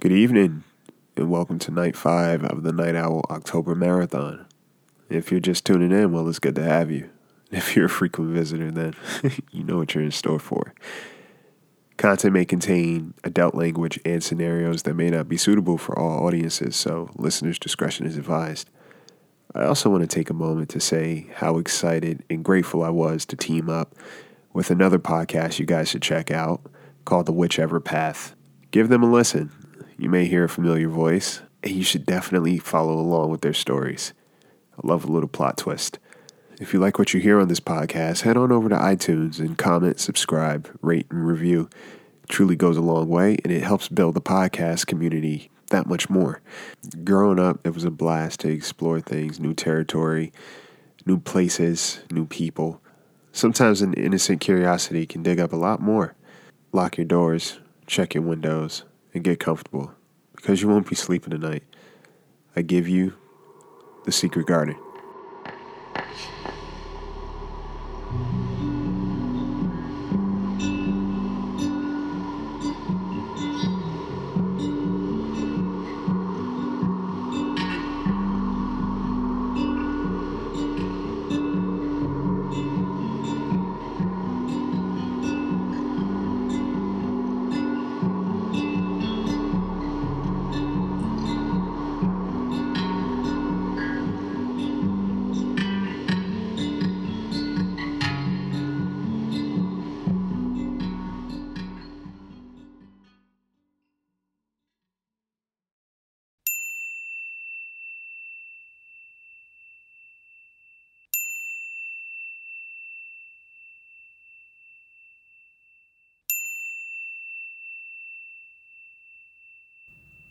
Good evening, and welcome to night five of the Night Owl October Marathon. If you're just tuning in, well, it's good to have you. If you're a frequent visitor, then you know what you're in store for. Content may contain adult language and scenarios that may not be suitable for all audiences, so listeners' discretion is advised. I also want to take a moment to say how excited and grateful I was to team up with another podcast you guys should check out called The Witchever Path. Give them a listen. You may hear a familiar voice, and you should definitely follow along with their stories. I love a little plot twist. If you like what you hear on this podcast, head on over to iTunes and comment, subscribe, rate, and review. It truly goes a long way, and it helps build the podcast community that much more. Growing up, it was a blast to explore things, new territory, new places, new people. Sometimes an innocent curiosity can dig up a lot more. Lock your doors, check your windows, and get comfortable because you won't be sleeping tonight. I give you the secret garden.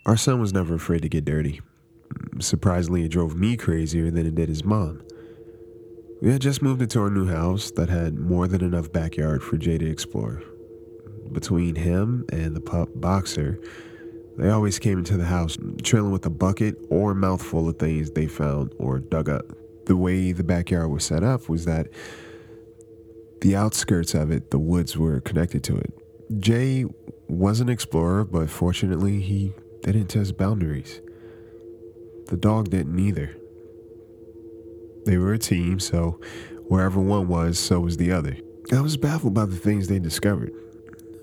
Our son was never afraid to get dirty. Surprisingly, it drove me crazier than it did his mom. We had just moved into our new house that had more than enough backyard for Jay to explore. Between him and the pup Boxer, they always came into the house trailing with a bucket or a mouthful of things they found or dug up. The way the backyard was set up was that the outskirts of it, the woods were connected to it. Jay was an explorer, but fortunately, he they didn't test boundaries. The dog didn't either. They were a team, so wherever one was, so was the other. I was baffled by the things they discovered.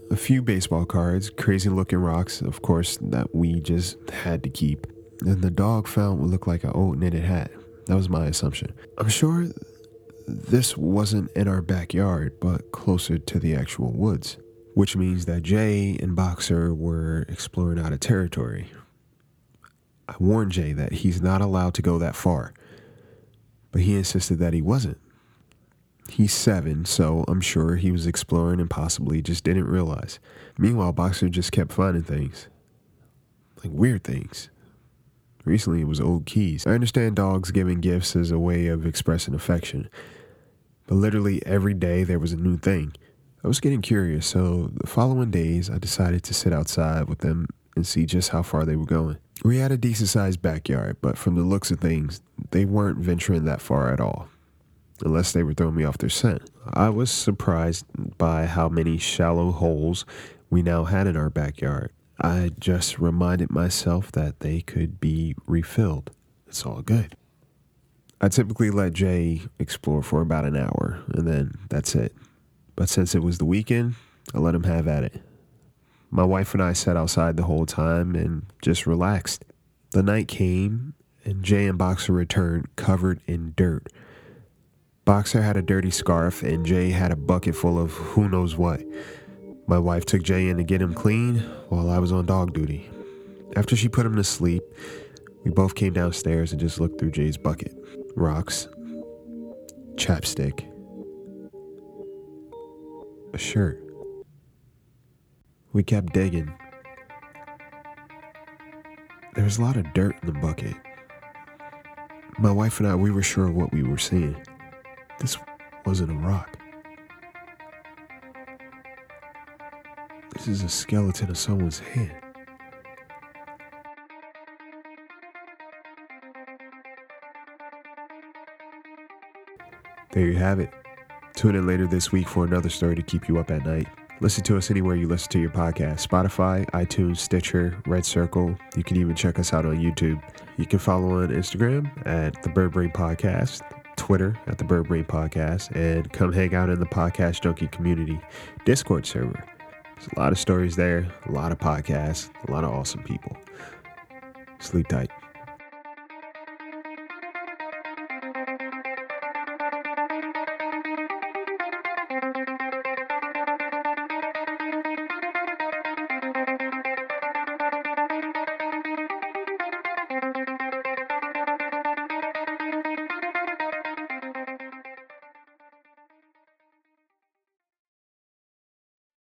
A few baseball cards, crazy looking rocks, of course, that we just had to keep. And the dog found what looked like an old knitted hat. That was my assumption. I'm sure this wasn't in our backyard, but closer to the actual woods which means that Jay and Boxer were exploring out of territory. I warned Jay that he's not allowed to go that far, but he insisted that he wasn't. He's seven, so I'm sure he was exploring and possibly just didn't realize. Meanwhile, Boxer just kept finding things like weird things. Recently, it was old keys. I understand dogs giving gifts as a way of expressing affection, but literally every day there was a new thing. I was getting curious, so the following days I decided to sit outside with them and see just how far they were going. We had a decent sized backyard, but from the looks of things, they weren't venturing that far at all, unless they were throwing me off their scent. I was surprised by how many shallow holes we now had in our backyard. I just reminded myself that they could be refilled. It's all good. I typically let Jay explore for about an hour, and then that's it. But since it was the weekend, I let him have at it. My wife and I sat outside the whole time and just relaxed. The night came, and Jay and Boxer returned covered in dirt. Boxer had a dirty scarf, and Jay had a bucket full of who knows what. My wife took Jay in to get him clean while I was on dog duty. After she put him to sleep, we both came downstairs and just looked through Jay's bucket. Rocks, chapstick, a shirt. We kept digging. There was a lot of dirt in the bucket. My wife and I, we were sure of what we were seeing. This wasn't a rock. This is a skeleton of someone's hand. There you have it. Tune in later this week for another story to keep you up at night. Listen to us anywhere you listen to your podcast Spotify, iTunes, Stitcher, Red Circle. You can even check us out on YouTube. You can follow on Instagram at the Bird Brain Podcast, Twitter at the Bird Brain Podcast, and come hang out in the Podcast Junkie community Discord server. There's a lot of stories there, a lot of podcasts, a lot of awesome people. Sleep tight.